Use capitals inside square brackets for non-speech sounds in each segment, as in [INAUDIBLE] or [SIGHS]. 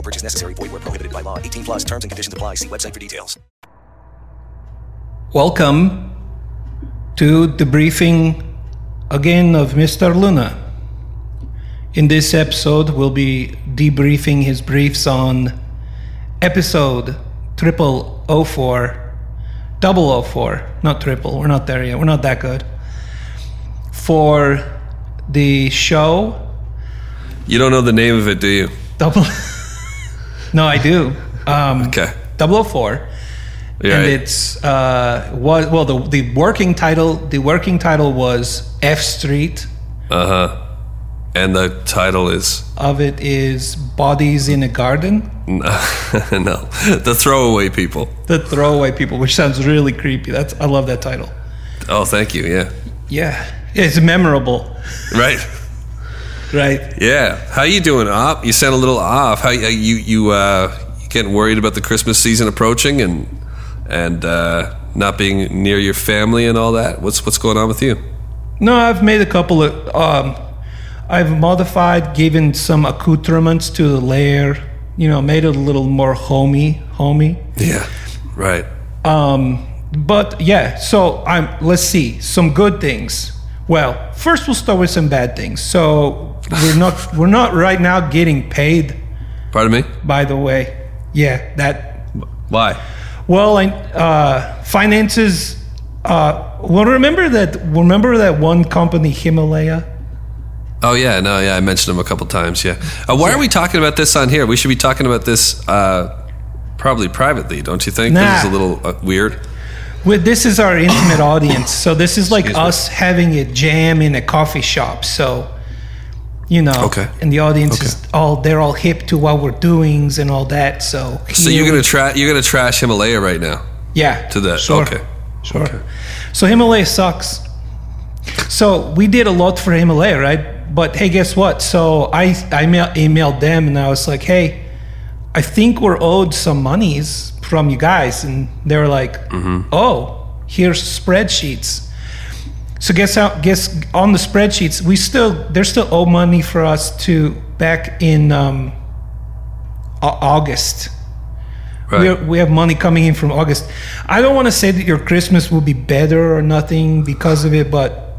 No purchase necessary. Void where prohibited by law. 18 plus terms and conditions apply. See website for details. Welcome to the briefing again of Mr. Luna. In this episode, we'll be debriefing his briefs on episode triple o four, double o four, not triple. We're not there yet. We're not that good. For the show, You don't know the name of it, do you? double. [LAUGHS] no, I do. Um, Okay. 004 Yeah, and right. it's uh was well the the working title the working title was F Street Uh huh. And the title is of it is Bodies in a Garden [LAUGHS] no, the throwaway people. the throwaway people which sounds really creepy that's I love that title Oh, thank you. Yeah. yeah it's memorable Right. Right Yeah. How you doing, Op? You sound a little off. How you you uh, you getting worried about the Christmas season approaching and and uh, not being near your family and all that? What's what's going on with you? no I've made a couple of um I've modified given some accoutrements to the lair you know made it a little more homey homey Yeah. Right. Um, but yeah, so I'm. Let's see some good things. Well, first we'll start with some bad things. So we're not we're not right now getting paid. Pardon me. By the way, yeah, that. Why? Well, I, uh, finances. Uh, well, remember that. Remember that one company, Himalaya. Oh yeah, no, yeah, I mentioned them a couple times. Yeah. Uh, why are we talking about this on here? We should be talking about this uh, probably privately, don't you think? This is a little uh, weird. Well, this is our intimate audience. So this is like us having a jam in a coffee shop. So, you know, Okay. and the audience is all they're all hip to what we're doing and all that. So, So you're gonna try you're gonna trash Himalaya right now yeah to that? Sure. Okay. Sure. So Himalaya sucks. So we did a lot for Himalaya, right? But hey, guess what? So I I mail, emailed them and I was like, hey, I think we're owed some monies from you guys, and they were like, mm-hmm. oh, here's spreadsheets. So guess how? Guess on the spreadsheets, we still there's still owe money for us to back in um, August. Right. We, are, we have money coming in from August. I don't want to say that your Christmas will be better or nothing because of it, but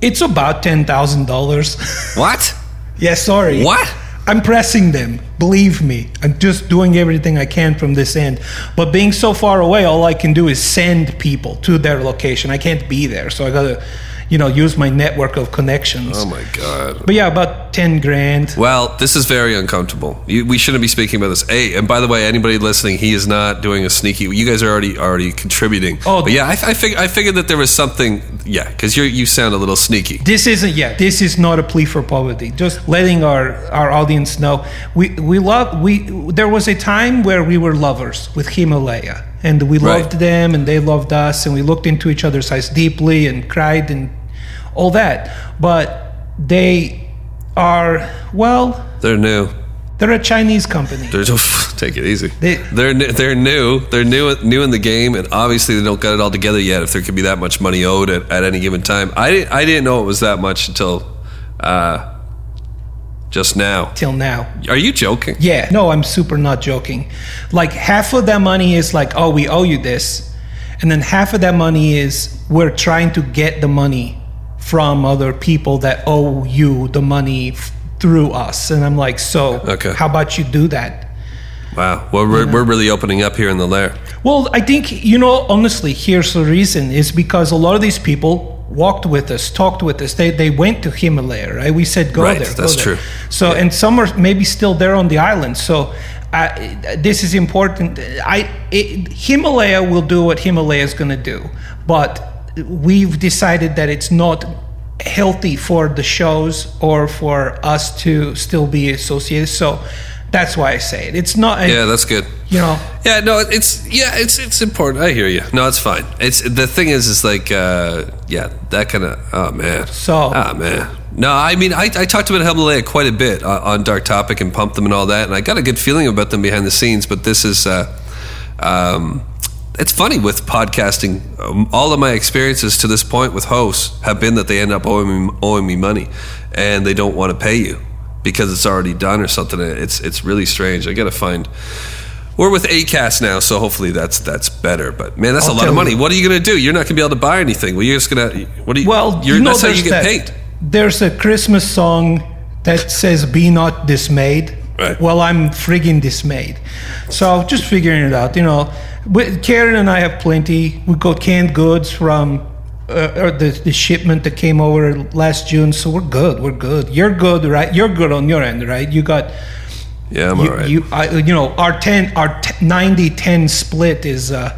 it's about ten thousand dollars. What? [LAUGHS] yeah, sorry. What? I'm pressing them. Believe me, I'm just doing everything I can from this end. But being so far away, all I can do is send people to their location. I can't be there, so I gotta, you know, use my network of connections. Oh my god. But yeah, about ten grand. Well, this is very uncomfortable. You, we shouldn't be speaking about this. Hey, and by the way, anybody listening, he is not doing a sneaky. You guys are already already contributing. Oh. but yeah, I, I, fig, I figured that there was something. Yeah, because you you sound a little sneaky. This isn't yeah. This is not a plea for poverty. Just letting our our audience know we we love we. There was a time where we were lovers with Himalaya, and we Right. loved them, and they loved us, and we looked into each other's eyes deeply and cried and all that. But they are well, They're new. they're a Chinese company. They're [LAUGHS] take it easy. They- They're new, they're new. They're new new in the game, and obviously they don't got it all together yet. If there could be that much money owed at, at any given time, I didn't I didn't know it was that much until uh, just now. Till now. Are you joking? Yeah, no, I'm super not joking. Like half of that money is like, oh, we owe you this. And then half of that money is we're trying to get the money from other people that owe you the money f- through us. And I'm like, so Okay. how about you do that? Wow. Well, we're, we're really opening up here in the lair. Well, I think you know. Honestly, here's the reason: is because a lot of these people walked with us, talked with us. They they went to Himalaya, right? We said go Right, there. go that's there. true. So, and some are maybe still there on the island. So, I, this is important. I it, Himalaya will do what Himalaya is going to do, but we've decided that it's not healthy for the shows or for us to still be associated. So. That's why I say it. It's not. Yeah, that's good. you know. Yeah, no, it's yeah, it's it's important. I hear you. No, it's fine. It's the thing is, is like, uh, yeah, that kind of. Oh man. So- Ah man. No, I mean, I, I talked about Himalaya quite a bit on, on Dark Topic and pumped them and all that, and I got a good feeling about them behind the scenes. But this is, uh, um, it's funny with podcasting. Um, all of my experiences to this point with hosts have been that they end up owing me, owing me money, and they don't want to pay you because it's already done or something. It's it's really strange. I got to find. We're with Acast now, so hopefully that's that's better. But man, that's I'll a lot of money. you. What are you gonna do? You're not gonna be able to buy anything. Well, you're just gonna. What are you? Well, you're, you know, that's how you get that- paid. There's a Christmas song that says "Be not dismayed." Right. Well, I'm friggin' dismayed. So just figuring it out. You know, Karen and I have plenty. We got canned goods from uh, or the, the shipment that came over last June. So we're good. We're good. You're good, right? You're good on your end, right? You got. Yeah, I'm you, all right. you, I, you know, our 10, our 90-10 split is, uh,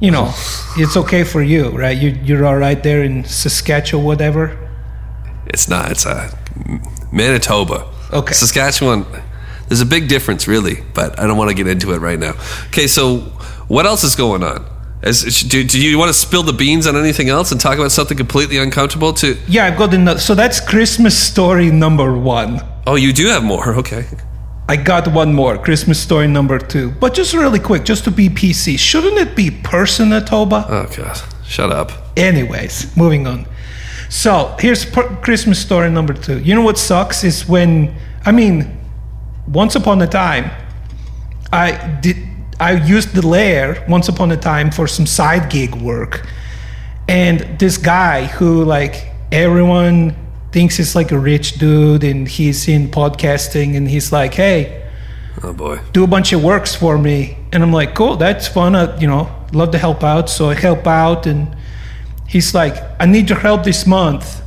you know, [SIGHS] it's okay for you, right? You, you're all right there in Saskatchewan, whatever. It's not. It's uh, Manitoba. Okay. Saskatchewan. There's a big difference, really, but I don't want to get into it right now. Okay, so what else is going on? Is, do, do you want to spill the beans on anything else and talk about something completely uncomfortable? To Yeah, I've got another. So that's Christmas story number one. oh, you do have more. Okay. I got one more, Christmas story number two. But just really quick, just to be PC, shouldn't it be Personatoba? Oh god, shut up. Anyways, moving on. So here's per- Christmas story number two. You know what sucks is when I mean, once upon a time, I did I used the lair once upon a time for some side gig work, and this guy who like everyone thinks he's like a rich dude and he's in podcasting and he's like, hey, Oh boy. do a bunch of works for me. And i'm like cool that's fun. I, you know love to help out. So i help out and he's like i need your help this month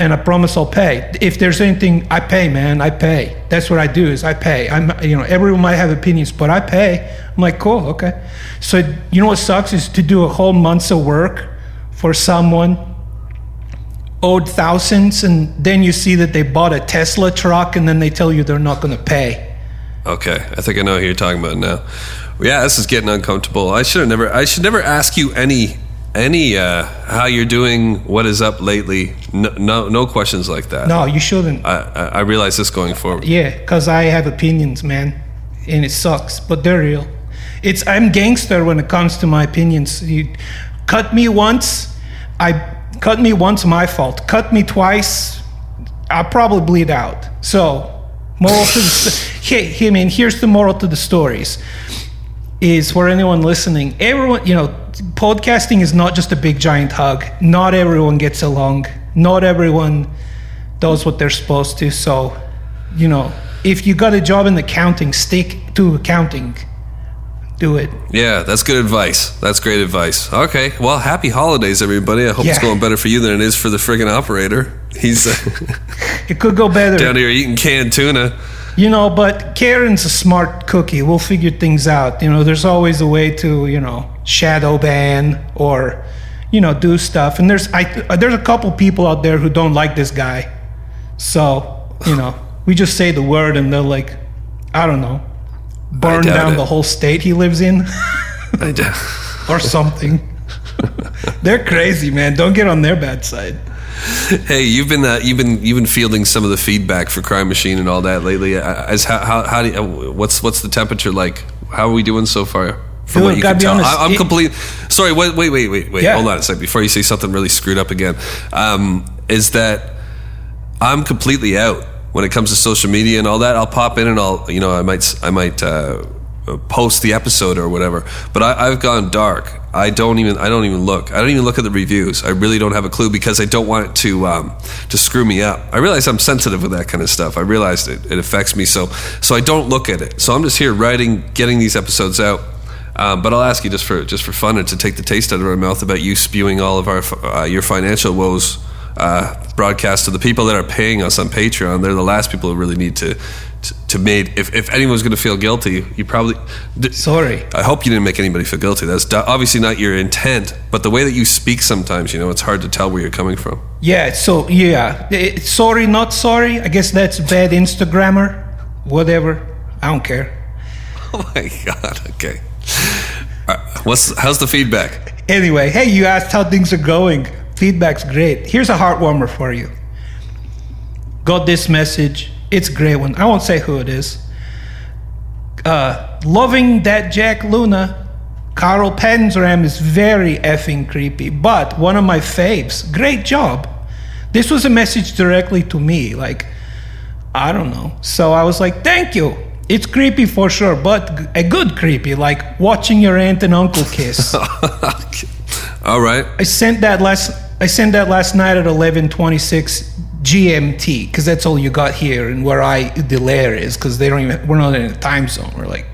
and i promise i'll pay if there's anything i pay man i pay that's what i do is i pay i'm you know everyone might have opinions but i pay i'm like cool okay so you know what sucks is to do a whole month's of work for someone owed thousands and then you see that they bought a tesla truck and then they tell you they're not going to pay Okay, I think I know who you're talking about now. Yeah, this is getting uncomfortable. I should have never. I should never ask you any any uh, how you're doing, what is up lately. No, no, no questions like that. no you shouldn't I, I I realize this going forward. Yeah, because I have opinions, man, and it sucks, but they're real. It's I'm gangster when it comes to my opinions. You cut me once, I cut me once, my fault. Cut me twice, I'll probably bleed out. So, moral to the st- [LAUGHS] hey, hey, man, here's the moral to the stories. Is for anyone listening, everyone, you know, podcasting is not just a big giant hug. Not everyone gets along. Not everyone does what they're supposed to. So, you know, if you got a job in accounting, stick to accounting. Do it. Yeah, that's good advice. That's great advice. Okay, well, happy holidays, everybody. I hope it's going better for you than it is for the friggin' operator. He's uh, [LAUGHS] It could go better. [LAUGHS] down here eating canned tuna. You know, but Karen's a smart cookie. We'll figure things out. You know, there's always a way to, you know, shadow ban or, you know, do stuff. And there's I uh, there's a couple people out there who don't like this guy. So, you know, we just say the word and they're like, I don't know, burn down it. the whole state he lives in [LAUGHS] or something. [LAUGHS] they're crazy, man. Don't get on their bad side. [LAUGHS] hey, you've been uh, you've been you've been fielding some of the feedback for Crime Machine and all that lately. Uh, As how how, how do you, what's what's the temperature like? How are we doing so far? From Dude, what you can tell, honest, I, I'm it- complete. Sorry, wait, wait, wait, wait, wait. Yeah. Hold on a sec before you say something really screwed up again. Um, is that I'm completely out when it comes to social media and all that. I'll pop in and I'll, you know, I might, I might uh, uh, post the episode or whatever. But I, I've gone dark. I don't even I don't even look. I don't even look at the reviews. I really don't have a clue because I don't want it to um, to screw me up. I realize I'm sensitive with that kind of stuff. I realize it, it affects me, so so I don't look at it. So I'm just here writing, getting these episodes out. Um, but I'll ask you just for just for fun and to take the taste out of our mouth about you spewing all of our uh, your financial woes uh, broadcast to the people that are paying us on Patreon. They're the last people who really need to to, to made. If, if anyone's going to feel guilty, you probably. d- Sorry. I hope you didn't make anybody feel guilty. That's do- obviously not your intent. But the way that you speak, sometimes you know it's hard to tell where you're coming from. Yeah, so yeah, Eh, sorry, not sorry. I guess that's bad Instagrammer. Whatever. I don't care. [LAUGHS] Oh my god. Okay. Uh, what's how's the feedback? Anyway, hey, you asked how things are going. Feedback's great. Here's a heartwarmer for you. Got this message. It's a great one. I won't say who it is. Uh, loving that Jack Luna. Carl Panzram is very effing creepy, but one of my faves. Great job. This was a message directly to me. Like, I don't know. So I was like, thank you. It's creepy for sure, but a good creepy, like watching your aunt and uncle kiss. [LAUGHS] All right. I sent that last. I sent that last night at eleven twenty six GMT because that's all you got here and where I the layer is because they don't even. We're not in a time zone. We're like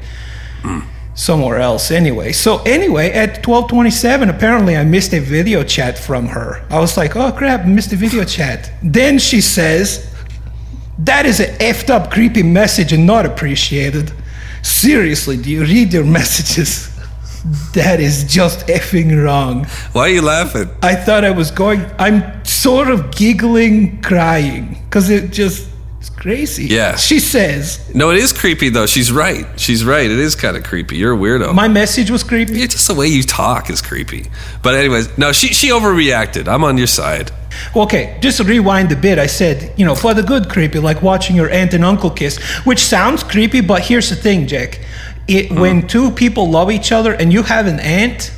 somewhere else anyway. So anyway, at twelve twenty seven, apparently I missed a video chat from her. I was like, oh crap, missed a video chat. Then she says, "That is a effed up, creepy message and not appreciated." Seriously, do you read your [LAUGHS] messages? That is just effing wrong. Why are you laughing? I thought I was going. I'm sort of giggling, crying, because it just it's crazy. Yeah. She says No, it is creepy though. She's right. She's right. It is kind of creepy. You're a weirdo. my message was creepy. Yeah, just the way you talk is creepy. But anyways, no, she she overreacted. I'm on your side. Okay, just to rewind a bit. I said, you know, for the good creepy, like watching your aunt and uncle kiss, which sounds creepy, but here's the thing, Jack. It, Hmm. When two people love each other and you have an aunt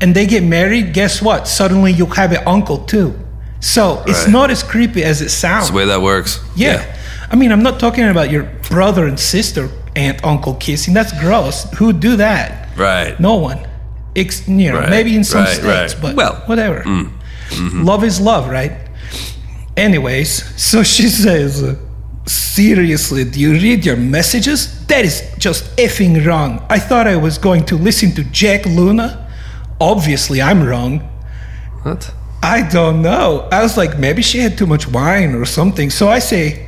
and they get married, guess what? Suddenly you have an uncle too. So it's Right. not as creepy as it sounds. That's the way that works. Yeah. I mean, I'm not talking about your brother and sister, aunt, uncle kissing. That's gross. Who do that? Right. No one. Ex- you know, Right, maybe in some right, states, but Well, mm, whatever. mm-hmm. Love is love, right? Anyways, [LAUGHS] so she says, uh, Seriously, do you read your messages? That is just effing wrong. I thought I was going to listen to Jack Luna. Obviously, I'm wrong. What? I don't know. I was like, maybe she had too much wine or something. So I say,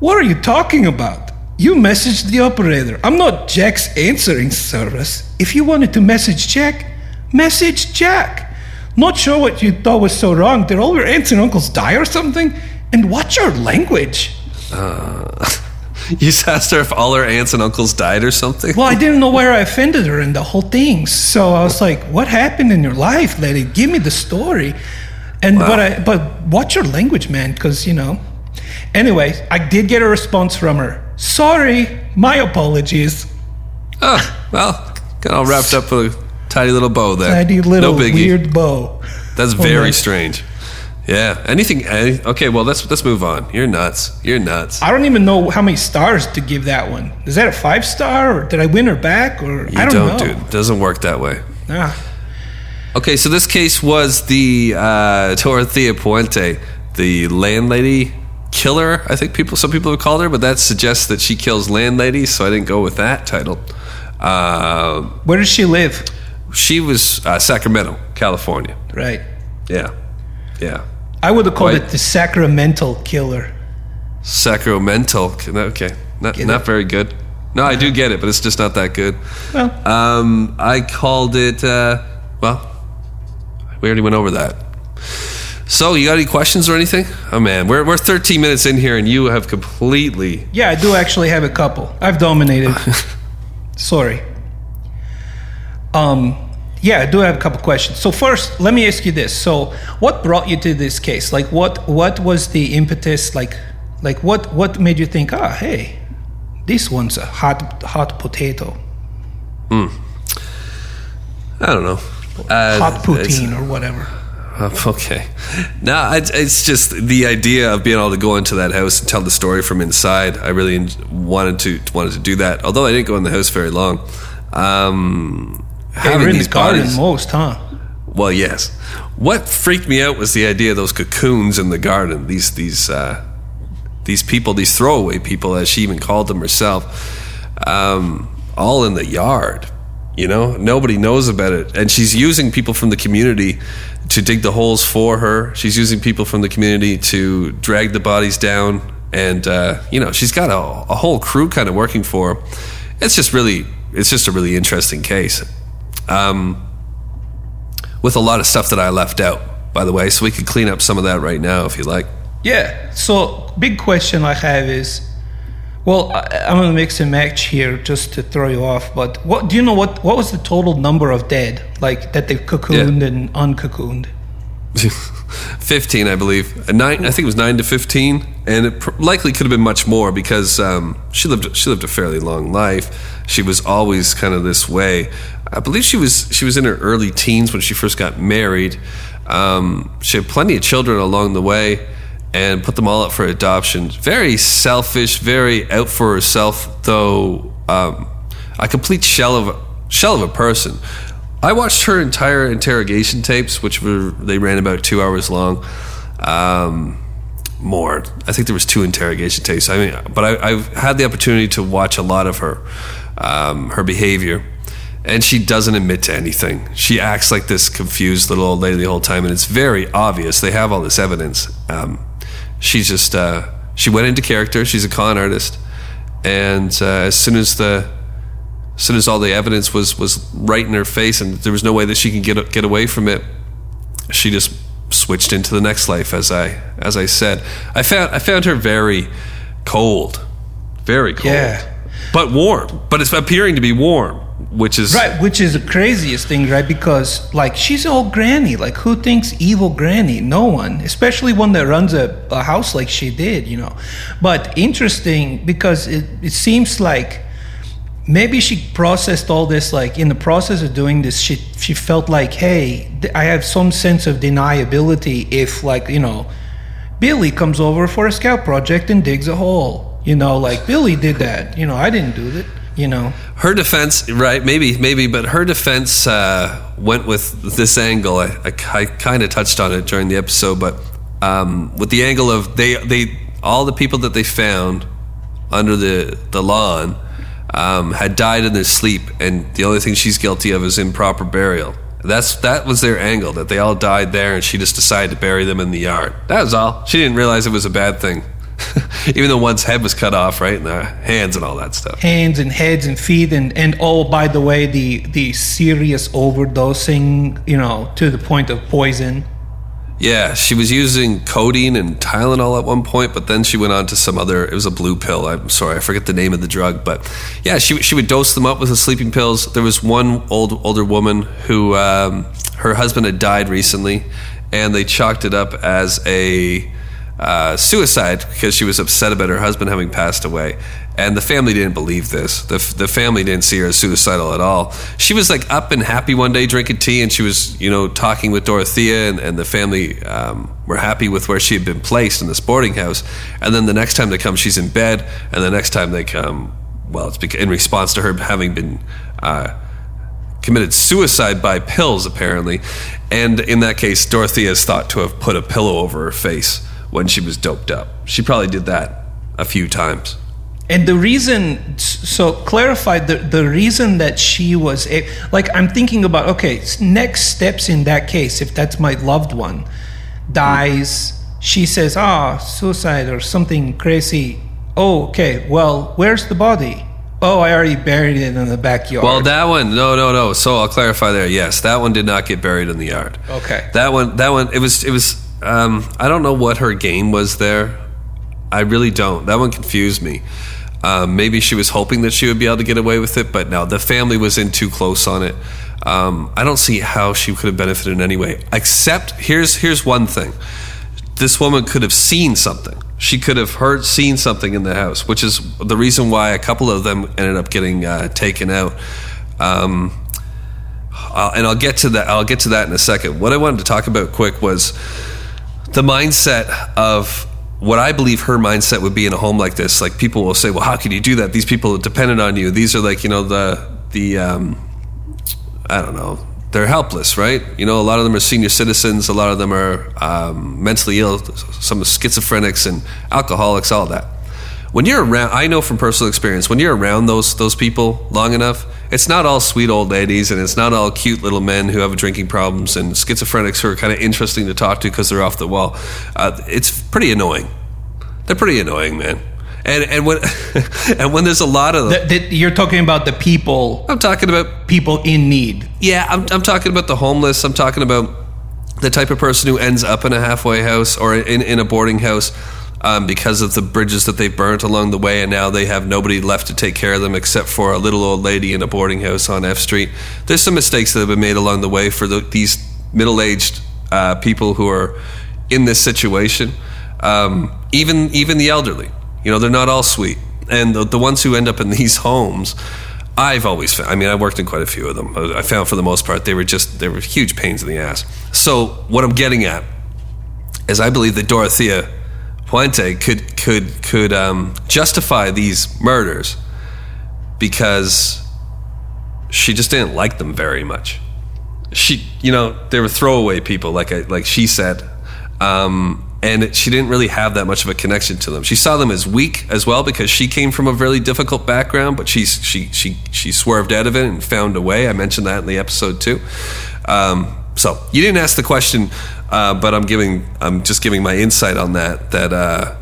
What are you talking about? You messaged the operator. I'm not Jack's answering service. If you wanted to message Jack, message Jack. Not sure what you thought was so wrong. Did all your aunts and uncles die or something? And what's your language? Uh, [LAUGHS] you just asked her if all her aunts and uncles died or something. Well, I didn't know where I offended her in the whole thing. So I was like, "What happened in your life, lady? Give me the story." And but I but watch your language, man, because you know. Anyway, I did get a response from her. Sorry, my apologies. Oh, well, got all wrapped up with a tiny little bow there. Tiny little no biggie. weird bow. That's Oh, very my- strange. Yeah. Anything? Any, okay. Well, let's let's move on. You're nuts. You're nuts. I don't even know how many stars to give that one. Is that a five star, or did I win her back, or You I don't, don't, know. dude. It doesn't work that way. Ah. Okay, so this case was the uh, Dorothea Puente, the landlady killer. I think people, some people have called her, but that suggests that she kills landladies. So I didn't go with that title. Uh, Where does she live? she was uh, Sacramento, California. Right. Yeah, yeah. I would have called White- it the sacramental killer. Sacramental. Okay, not not very good. No, I do get it, but it's just not that good. Well, Um, I called it. Uh, well, we already went over that. So, you got any questions or anything? Oh man, we're we're 13 minutes in here, and you have completely. Yeah, I do actually have a couple. I've dominated. [LAUGHS] Sorry. Um, yeah, I do have a couple questions. So first, let me ask you this: So, what brought you to this case? Like, what what was the impetus? Like, like what what made you think, ah, hey, this one's a hot hot potato, I don't know. Uh, hot poutine, or whatever. [LAUGHS] Okay. No, it's, it's just the idea of being able to go into that house and tell the story from inside. I really wanted to wanted to do that. Although I didn't go in the house very long. Um, They having were in the these garden bodies. most, huh? Well, yes. What freaked me out was the idea of those cocoons in the garden. These these uh, these people, these throwaway people, as she even called them herself, um, all in the yard. You know, nobody knows about it, and she's using people from the community to dig the holes for her. She's using people from the community to drag the bodies down, and uh, you know, she's got a, a whole crew kind of working for her. It's just really, it's just a really interesting case. Um, with a lot of stuff that I left out, by the way. So we could clean up some of that right now if you like. Yeah. So big question I have is, well, I, I'm gonna mix and match here just to throw you off. But what do you know? What what was the total number of dead, like that they've cocooned and uncocooned? [LAUGHS] 15, I believe. Nine, I think it was 9 to 15. And it pr- likely could have been much more because um, she, lived, she lived a fairly long life. She was always kind of this way. I believe she was, she was in her early teens when she first got married. Um, she had plenty of children along the way and put them all up for adoption. Very selfish, very out for herself, though um, a complete shell of, shell of a person. I watched her entire interrogation tapes, which were they ran about two hours long. Um, more, I think there was two interrogation tapes. I mean, but I, I've had the opportunity to watch a lot of her, um, her behavior, and she doesn't admit to anything. She acts like this confused little old lady the whole time, and it's very obvious. They have all this evidence. Um, she's just uh, she went into character. She's a con artist, and uh, as soon as the as soon as all the evidence was was right in her face and there was no way that she can get get away from it she just switched into the next life as i as i said i found i found her very cold very cold Yeah. but warm but it's appearing to be warm which is Right, which is the craziest thing, right? Because like she's an old granny. Like who thinks evil granny? No one, especially one that runs a, a house like she did, you know. But interesting because it, it seems like maybe she processed all this like in the process of doing this she she felt like hey i have some sense of deniability if like you know billy comes over for a scout project and digs a hole you know like billy did that you know i didn't do it you know. Her defense right maybe maybe but her defense uh, went with this angle. I, I, I kind of touched on it during the episode but um, with the angle of they they all the people that they found under the the lawn um, had died in their sleep and the only thing she's guilty of is improper burial. That's that was their angle that they all died there and she just decided to bury them in the yard. That was all. She didn't realize it was a bad thing [LAUGHS] even though one's head was cut off right and the hands and all that stuff hands and heads and feet and and oh by the way the the serious overdosing you know to the point of poison Yeah, she was using codeine and Tylenol at one point, but then she went on to some other. It was a blue pill. I'm sorry, I forget the name of the drug, but yeah, she she would dose them up with the sleeping pills. There was one old older woman who um, her husband had died recently, and they chalked it up as a uh, suicide because she was upset about her husband having passed away. And the family didn't believe this. The, the family didn't see her as suicidal at all. She was like up and happy one day drinking tea, and she was, you know, talking with Dorothea, and, and the family um, were happy with where she had been placed in this boarding house. And then the next time they come, she's in bed, and the next time they come, well, it's in response to her having been uh, committed suicide by pills, apparently. And in that case, Dorothea is thought to have put a pillow over her face when she was doped up. She probably did that a few times. And the reason, so clarify the, the reason that she was, a, like, I'm thinking about, okay, next steps in that case, if that's my loved one, dies, she says, ah, suicide or something crazy. Oh, okay, well, where's the body? Oh, I already buried it in the backyard. Well, that one, no, no, no. So I'll clarify there. Yes, that one did not get buried in the yard. Okay. That one, that one, it was, it was. Um, I don't know what her game was there. I really don't. That one confused me. Um, maybe she was hoping that she would be able to get away with it, but no, the family was in too close on it. Um, I don't see how she could have benefited in any way. Except here's here's one thing: this woman could have seen something. She could have heard, seen something in the house, which is the reason why a couple of them ended up getting uh, taken out. Um, I'll, and I'll get to that. I'll get to that in a second. What I wanted to talk about quick was the mindset of what I believe her mindset would be in a home like this. Like people will say, "Well, how can you do that? These people are dependent on you. These are like you know the the um, I don't know." They're helpless, right? You know, a lot of them are senior citizens. A lot of them are um, mentally ill. Some are schizophrenics and alcoholics. All that when you're around i know from personal experience when you're around those those people long enough it's not all sweet old ladies and it's not all cute little men who have drinking problems and schizophrenics who are kind of interesting to talk to because they're off the wall. Uh, it's pretty annoying. They're pretty annoying man. And and when [LAUGHS] and when there's a lot of them, The- the- you're talking about the people, i'm talking about people in need. yeah I'm, I'm talking about the homeless. I'm talking about the type of person who ends up in a halfway house or in, in a boarding house um, because of the bridges that they burnt along the way, and now they have nobody left to take care of them except for a little old lady in a boarding house on F Street. There's some mistakes that have been made along the way for the, these middle-aged uh, people who are in this situation. Um, even even the elderly, you know, they're not all sweet, and the, the ones who end up in [LAUGHS] these homes. I've always found, I mean, I worked in quite a few of them. I found for the most part they were just, they were huge pains in the ass. So, what I'm getting at is I believe that Dorothea Puente could could could um, justify these murders because she just didn't like them very much. She, you know, they were throwaway people, like I, like she said, um, and it, she didn't really have that much of a connection to them. She saw them as weak as well because she came from a really difficult background, but she's she she she swerved out of it and found a way. I mentioned that in the episode too. Um, so you didn't ask the question, uh, but I'm giving I'm just giving my insight on that. That uh,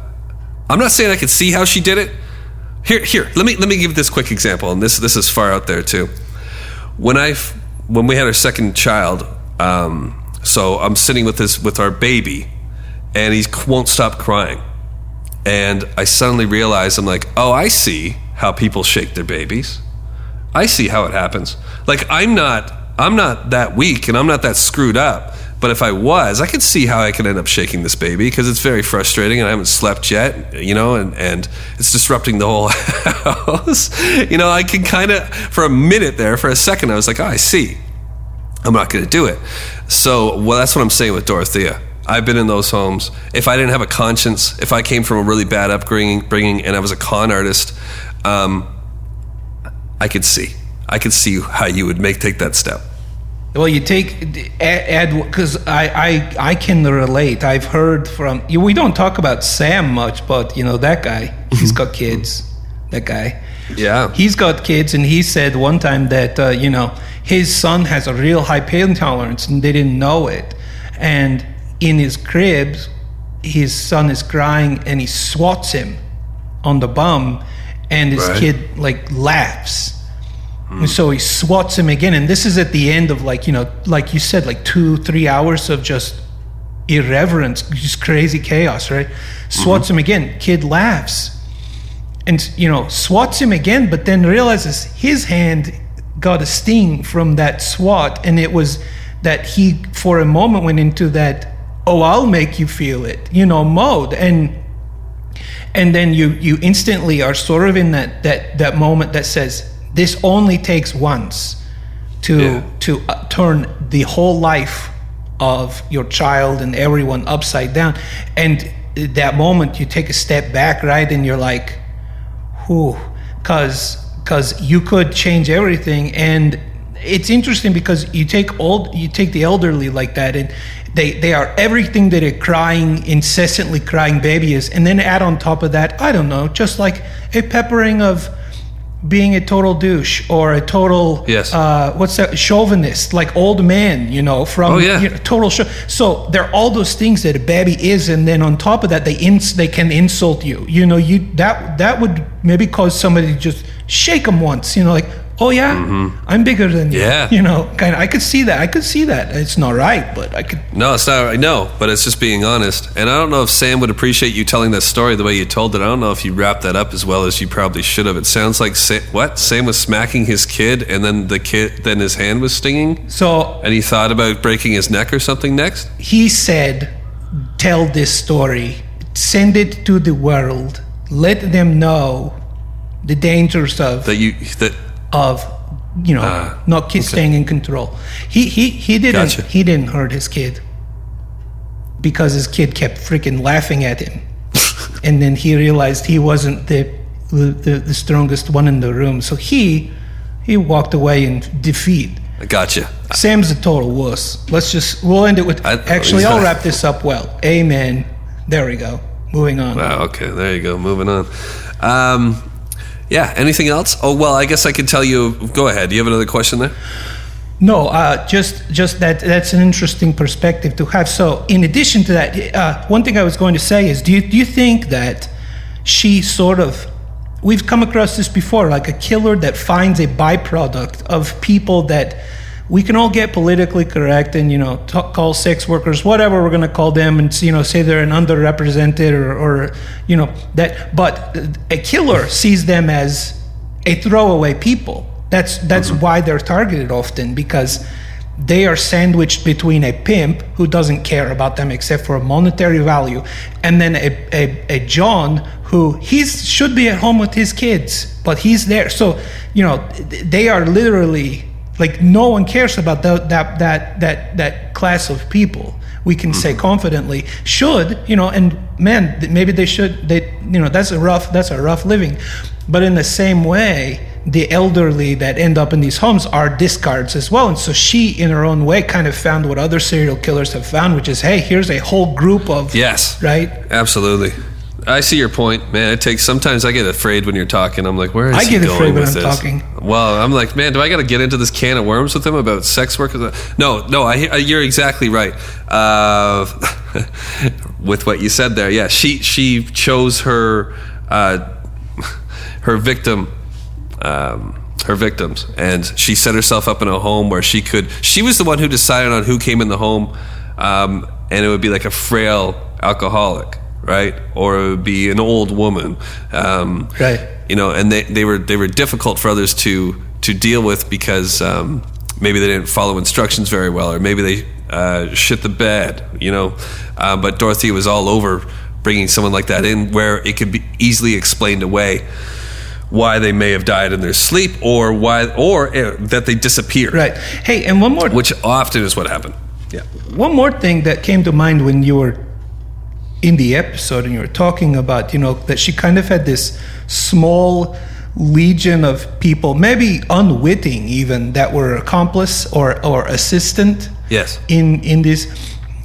I'm not saying I could see how she did it. Here, here. Let me let me give this quick example, and this this is far out there too. When I when we had our second child, um, so I'm sitting with this with our baby, and he won't stop crying, and I suddenly realize I'm like, oh, I see how people shake their babies. I see how it happens. Like I'm not I'm not that weak and I'm not that screwed up. But if I was, I could see how I could end up shaking this baby because it's very frustrating and I haven't slept yet, you know, and, and it's disrupting the whole [LAUGHS] house. you know, I can kind of, for a minute there, for a second, I was like, oh, I see. I'm not going to do it. So, well, that's what I'm saying with Dorothea. I've been in those homes. If I didn't have a conscience, if I came from a really bad upbringing, bringing, and I was a con artist, um, I could see. I could see how you would make take that step. Well, you take add because I, I I can relate. I've heard from you. We don't talk about Sam much, but you know that guy. He's got [LAUGHS] kids. That guy. Yeah. He's got kids, and he said one time that uh, you know his son has a real high pain tolerance, and they didn't know it. And in his crib, his son is crying, and he swats him on the bum, and his Right. kid like laughs. And so he swats him again, and this is at the end of like you know, like you said, like two, three hours of just irreverence, just crazy chaos, right? Swats him again, kid laughs, and you know, swats him again, but then realizes his hand got a sting from that swat, and it was that he, for a moment, went into that, oh, I'll make you feel it, you know, mode, and and then you you instantly are sort of in that that that moment that says this only takes once to Yeah. to uh, turn the whole life of your child and everyone upside down. And that moment you take a step back right? And you're like whew. Because because you could change everything. And it's interesting because you take old you take the elderly like that and they they are everything that a crying incessantly crying baby is. And then add on top of that i don't know just like a peppering of being a total douche or a total Yes. uh, what's that chauvinist like old man you know from Oh, yeah. you know, total show so there are all those things that a baby is and then on top of that they ins- they can insult you you know you that that would maybe cause somebody to just shake them once you know like oh yeah i'm bigger than you Mm-hmm. Yeah. you know kind of i could see that i could see that it's not right but i could No, it's not. Right. No, but it's just being honest. And I don't know if Sam would appreciate you telling that story the way you told it. I don't know if you wrapped that up as well as you probably should have. It sounds like Sam, what Sam was smacking his kid, and then the kid, then his hand was stinging, so and he thought about breaking his neck or something next. he said, Tell this story, send it to the world, let them know the dangers of, That you that of you know, not ki- staying in control. He he he didn't Gotcha. he didn't hurt his kid because his kid kept freaking laughing at him, [LAUGHS] and then he realized he wasn't the, the the strongest one in the room. So he he walked away in defeat. I gotcha. Sam's a total wuss. Let's just we'll end it with. I- actually, I'll wrap this up well. Amen. There we go. Moving on. Wow. Okay. There you go. Moving on. Um, yeah. Anything else? Oh well, I guess I could tell you. Go ahead. Do you have another question there? No, uh, just just that that's an interesting perspective to have. So, in addition to that, uh, one thing I was going to say is, do you do you think that she sort of we've come across this before, like a killer that finds a byproduct of people that we can all get politically correct and you know talk, call sex workers whatever we're going to call them and you know say they're an underrepresented or, or you know that but a killer sees them as a throwaway people. That's that's mm-hmm. why they're targeted often because they are sandwiched between a pimp who doesn't care about them except for a monetary value and then a, a, a john who he should be at home with his kids but he's there. So you know they are literally like no one cares about that that that that, that class of people. We can say mm-hmm. confidently should you know and man maybe they should they you know that's a rough that's a rough living. But in the same way the elderly that end up in these homes are discards as well. And so she in her own way kind of found what other serial killers have found which is hey here's a whole group of Yes. right? Absolutely. I see your point, man. It takes sometimes I get afraid when you're talking. I'm like, where is I he get going afraid when with I'm this? talking. Well, I'm like, man, do I got to get into this can of worms with him about sex work? No, no. I, I you're exactly right. Uh, [LAUGHS] with what you said there, yeah. She she chose her uh, her victim. Um, her victims and she set herself up in a home where she could she was the one who decided on who came in the home um, and it would be like a frail alcoholic right? Or it would be an old woman. Um, Right. you know and they, they were they were difficult for others to to deal with because um, maybe they didn't follow instructions very well or maybe they uh, shit the bed you know? Uh, but Dorothy was all over bringing someone like that in where it could be easily explained away why they may have died in their sleep or why or uh, that they disappeared. Right. Hey and one more which often is what happened. Yeah. One more thing that came to mind when you were in the episode and you were talking about, you know, that she kind of had this small legion of people, maybe unwitting even, that were accomplice or, or assistant yes in, in this.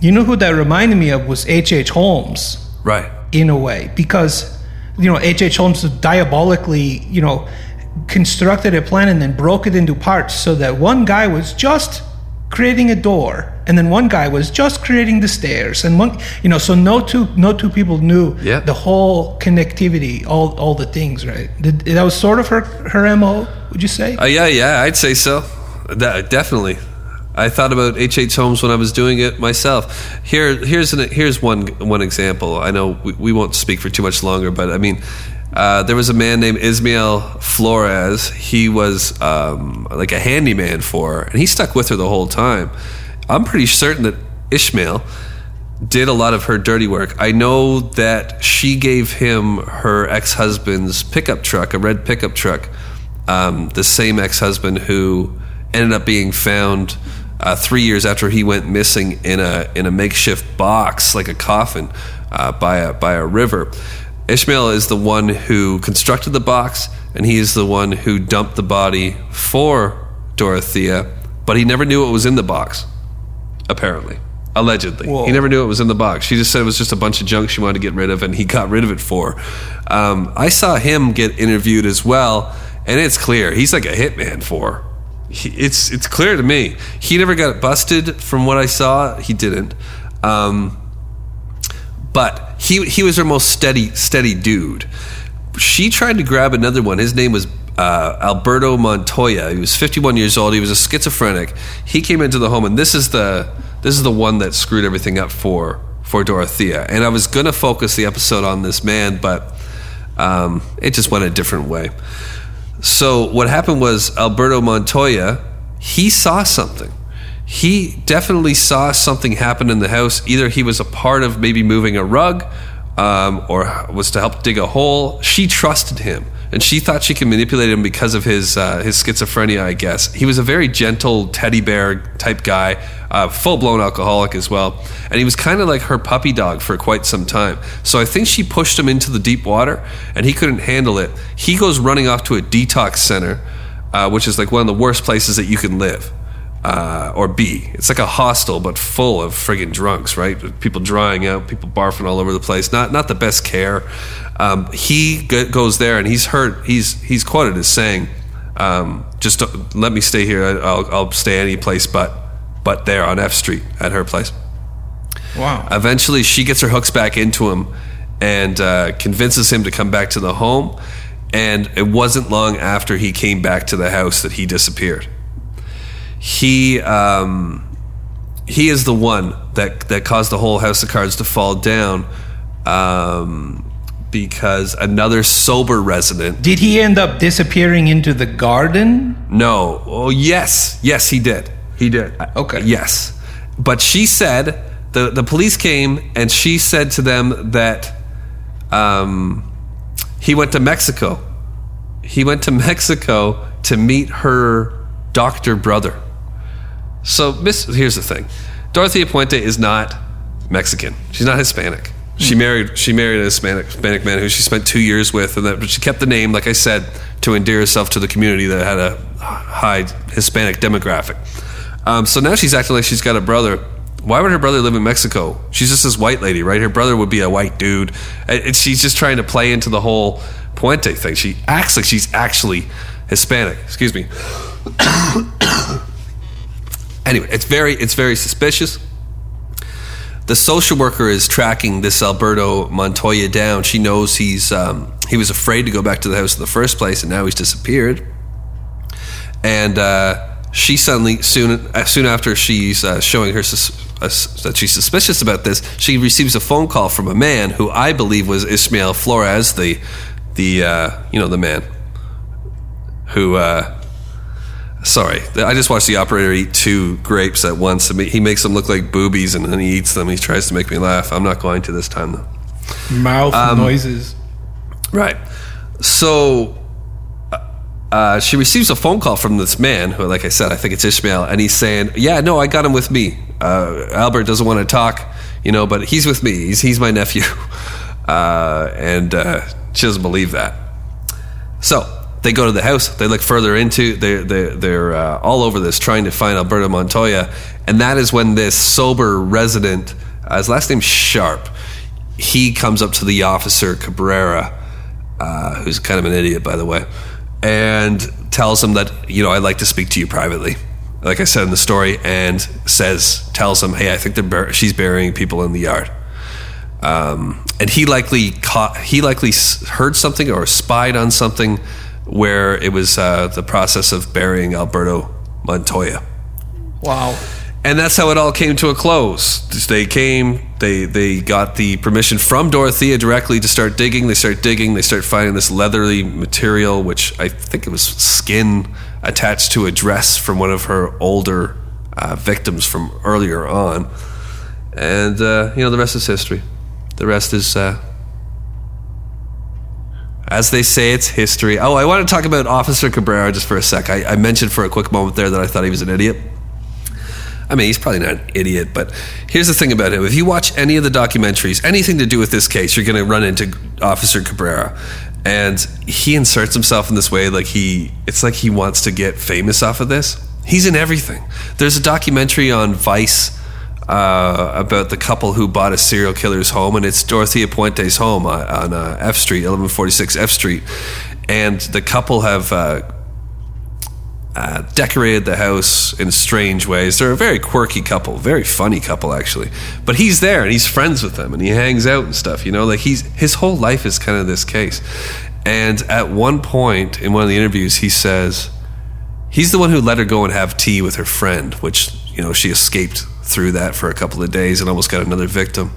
You know who that reminded me of was H.H. H. Holmes right in a way because you know H.H. H. Holmes diabolically you know constructed a plan and then broke it into parts so that one guy was just creating a door and then one guy was just creating the stairs and one you know so no two no two people knew Yeah. the whole connectivity all all the things right Did, that was sort of her her mo would you say uh, yeah yeah I'd say so that, definitely I thought about H.H. H. Holmes when I was doing it myself. Here, here's an, here's one one example. I know we, we won't speak for too much longer, but I mean, uh, there was a man named Ismael Flores. He was um, like a handyman for her, and he stuck with her the whole time. I'm pretty certain that Ishmael did a lot of her dirty work. I know that she gave him her ex husband's pickup truck, a red pickup truck, um, the same ex husband who ended up being found uh, three years after he went missing in a in a makeshift box, like a coffin, uh, by a by a river. Ishmael is the one who constructed the box, and he is the one who dumped the body for Dorothea, but he never knew what was in the box apparently. Allegedly. Whoa. He never knew it was in the box. She just said it was just a bunch of junk she wanted to get rid of, and he got rid of it for her. Um, I saw him get interviewed as well, and it's clear. He's like a hitman for her. He, it's, it's clear to me. He never got busted from what I saw. He didn't. Um, but he, he was her most steady, steady dude. She tried to grab another one. His name was uh, Alberto Montoya. He was 51 years old. He was a schizophrenic. He came into the home, and this is the this is the one that screwed everything up for for Dorothea. And I was gonna focus the episode on this man, but um, it just went a different way. So what happened was Alberto Montoya. He saw something. He definitely saw something happen in the house. Either he was a part of maybe moving a rug, um, or was to help dig a hole. She trusted him. And she thought she could manipulate him because of his uh, his schizophrenia. I guess he was a very gentle teddy bear type guy, uh, full blown alcoholic as well, and he was kind of like her puppy dog for quite some time. So I think she pushed him into the deep water, and he couldn't handle it. He goes running off to a detox center, uh, which is like one of the worst places that you can live uh, or B. It's like a hostel, but full of friggin' drunks, right? People drying out, people barfing all over the place. Not not the best care. Um, he g- goes there and he's heard. He's he's quoted as saying, um, "Just don't- let me stay here. I'll, I'll stay any place but but there on F Street at her place." Wow. Eventually, she gets her hooks back into him and uh, convinces him to come back to the home. And it wasn't long after he came back to the house that he disappeared he um, he is the one that that caused the whole house of cards to fall down um, because another sober resident. Did he end up disappearing into the garden? No. Oh yes, yes he did. He did. Okay. Yes, but she said the the police came and she said to them that um, he went to Mexico. He went to [LAUGHS] Mexico to meet her doctor brother. So, Miss, here's the thing: Dorothea Puente is not Mexican. She's not Hispanic. She married she married a Hispanic Hispanic man who she spent two years with, and that but she kept the name, like I said, to endear herself to the community that had a high Hispanic demographic. Um, so now she's acting like she's got a brother. Why would her brother live in Mexico? She's just this white lady, right? Her brother would be a white dude, and and she's just trying to play into the whole Puente thing. She acts like she's actually Hispanic. Excuse me. Anyway, it's very it's very suspicious. The social worker is tracking this Alberto Montoya down. She knows he's um, he was afraid to go back to the house in the first place, and now he's disappeared. And uh, she suddenly soon uh, soon after she's uh, showing her sus- uh, that she's suspicious about this, she receives a phone call from a man who I believe was Ismael Flores, the the uh, you know the man who uh, Sorry, I just watched the operator eat two grapes at once. He makes them look like boobies, and then he eats them. He tries to make me laugh. I'm not going to this time though. Mouth Um, noises. Right. So uh, she receives a phone call from this man, who, like I said, I think it's Ishmael, and he's saying, "Yeah, no, I got him with me. Uh, Albert doesn't want to talk, you know, but he's with me. He's he's my nephew." [LAUGHS] Uh, and uh, she doesn't believe that. So they go to the house. They look further into. They're they're, they're uh, all over this, trying to find Alberto Montoya, and that is when this sober resident, uh, his last name's Sharp, he comes up to the officer Cabrera, uh, who's kind of an idiot, by the way, and tells him that you know I'd like to speak to you privately. Like I said in the story, and says tells him, "Hey, I think they're bur- she's burying people in the yard." Um, and he likely caught, he likely heard something or spied on something where it was uh, the process of burying Alberto Montoya. Wow. And that's how it all came to a close. They came, they they got the permission from Dorothea directly to start digging. They start digging. They start finding this leathery material, which I think it was skin attached to a dress from one of her older uh, victims from earlier on. And uh, you know the rest is history. The rest is, uh, as they say, it's history. Oh, I want to talk about Officer Cabrera just for a sec. I, I mentioned for a quick moment there that I thought he was an idiot. I mean, he's probably not an idiot, but here's the thing about him. If you watch any of the documentaries, anything to do with this case, you're going to run into Officer Cabrera. And he inserts himself in this way like he, it's like he wants to get famous off of this. He's in everything. There's a documentary on Vice uh, about the couple who bought a serial killer's home, and it's Dorothea Puente's home on, uh, F Street, 1146 F Street. And the couple have uh, uh, decorated the house in strange ways. They're a very quirky couple, very funny couple actually. But he's there and he's friends with them and he hangs out and stuff. You know, like he's his whole life is kind of this case. And at one point in one of the interviews, he says he's the one who let her go and have tea with her friend, which you know she escaped through that for a couple of days and almost got another victim.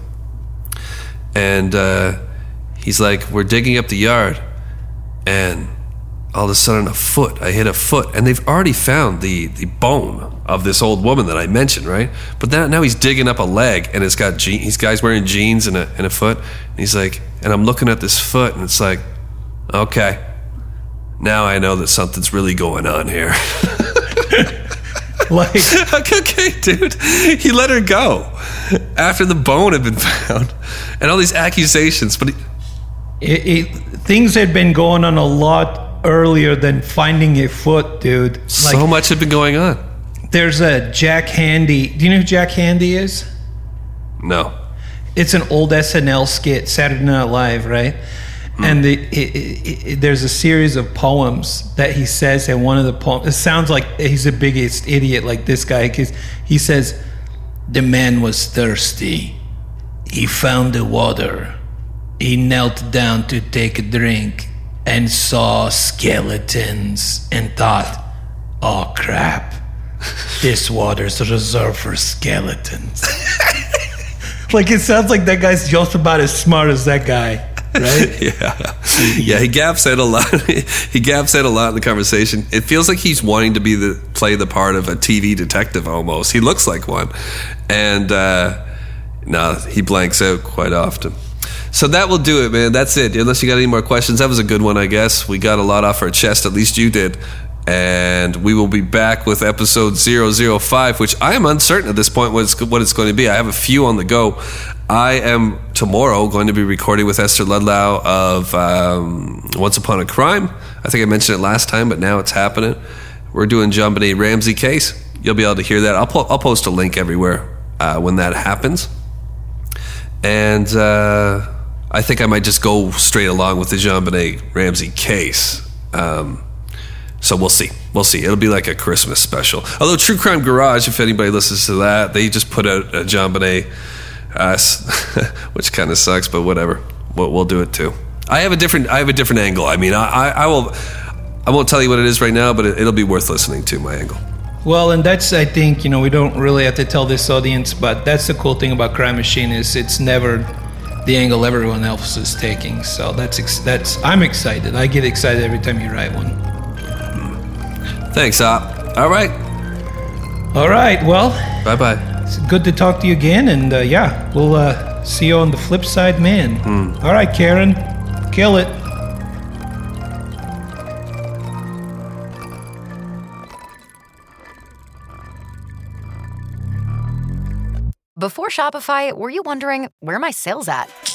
And uh, he's like, "We're digging up the yard," and all of a sudden a foot i hit a foot and they've already found the the bone of this old woman that i mentioned right but now, now he's digging up a leg and it's got je- he's guys wearing jeans and a, and a foot and he's like and i'm looking at this foot and it's like okay now I know that something's really going on here. [LAUGHS] [LAUGHS] Like, [LAUGHS] okay, dude. He let her go after the bone had been found and all these accusations. But he, it, it, things had been going on a lot earlier than finding a foot, dude. Like, so much had been going on. there's a Jack Handey. Do you know who Jack Handey is? No. It's an old SNL skit, Saturday Night Live, right? Mm. And the, it, it, it, there's a series of poems that he says, and one of the poems, it sounds like he's the biggest idiot, like this guy, because he says, The man was thirsty. He found the water. He knelt down to take a drink and saw skeletons and thought, Oh crap, this water's reserved for skeletons. [LAUGHS] like it sounds like that guy's just about as smart as that guy, [LAUGHS] Yeah. Yeah, he gaps in a lot. [LAUGHS] he gaps in a lot in the conversation. It feels like he's wanting to be the play the part of a TV detective almost. He looks like one. And uh no, he blanks out quite often. So that will do it, man. That's it. Unless you got any more questions, that was a good one, I guess. We got a lot off our chest. At least you did. And we will be back with episode 005, which I am uncertain at this point what it's, what it's going to be. I have a few on the go. I am tomorrow going to be recording with Esther Ludlow of um, Once Upon a Crime. I think I mentioned it last time, but now it's happening. We're doing Benet Ramsey case. You'll be able to hear that. I'll, po- I'll post a link everywhere uh, when that happens. And uh, I think I might just go straight along with the JonBenét Ramsey case. Um, so we'll see. We'll see. It'll be like a Christmas special. Although True Crime Garage, if anybody listens to that, they just put out a JonBenét, uh, [LAUGHS] which kind of sucks, but whatever. We'll, we'll do it too. I have a different. I have a different angle. I mean, I, I, I will. I won't tell you what it is right now, but it, it'll be worth listening to. My angle. Well, and that's I think you know we don't really have to tell this audience, but that's the cool thing about Crime Machine is it's never the angle everyone else is taking. So that's that's I'm excited. I get excited every time you write one. Thanks, Op. All right. All right. Well, Bye bye. it's good to talk to you again, and uh, yeah, we'll uh, see you on the flip side, man. All right, Karen, kill it. Before Shopify, were you wondering where are my sales at?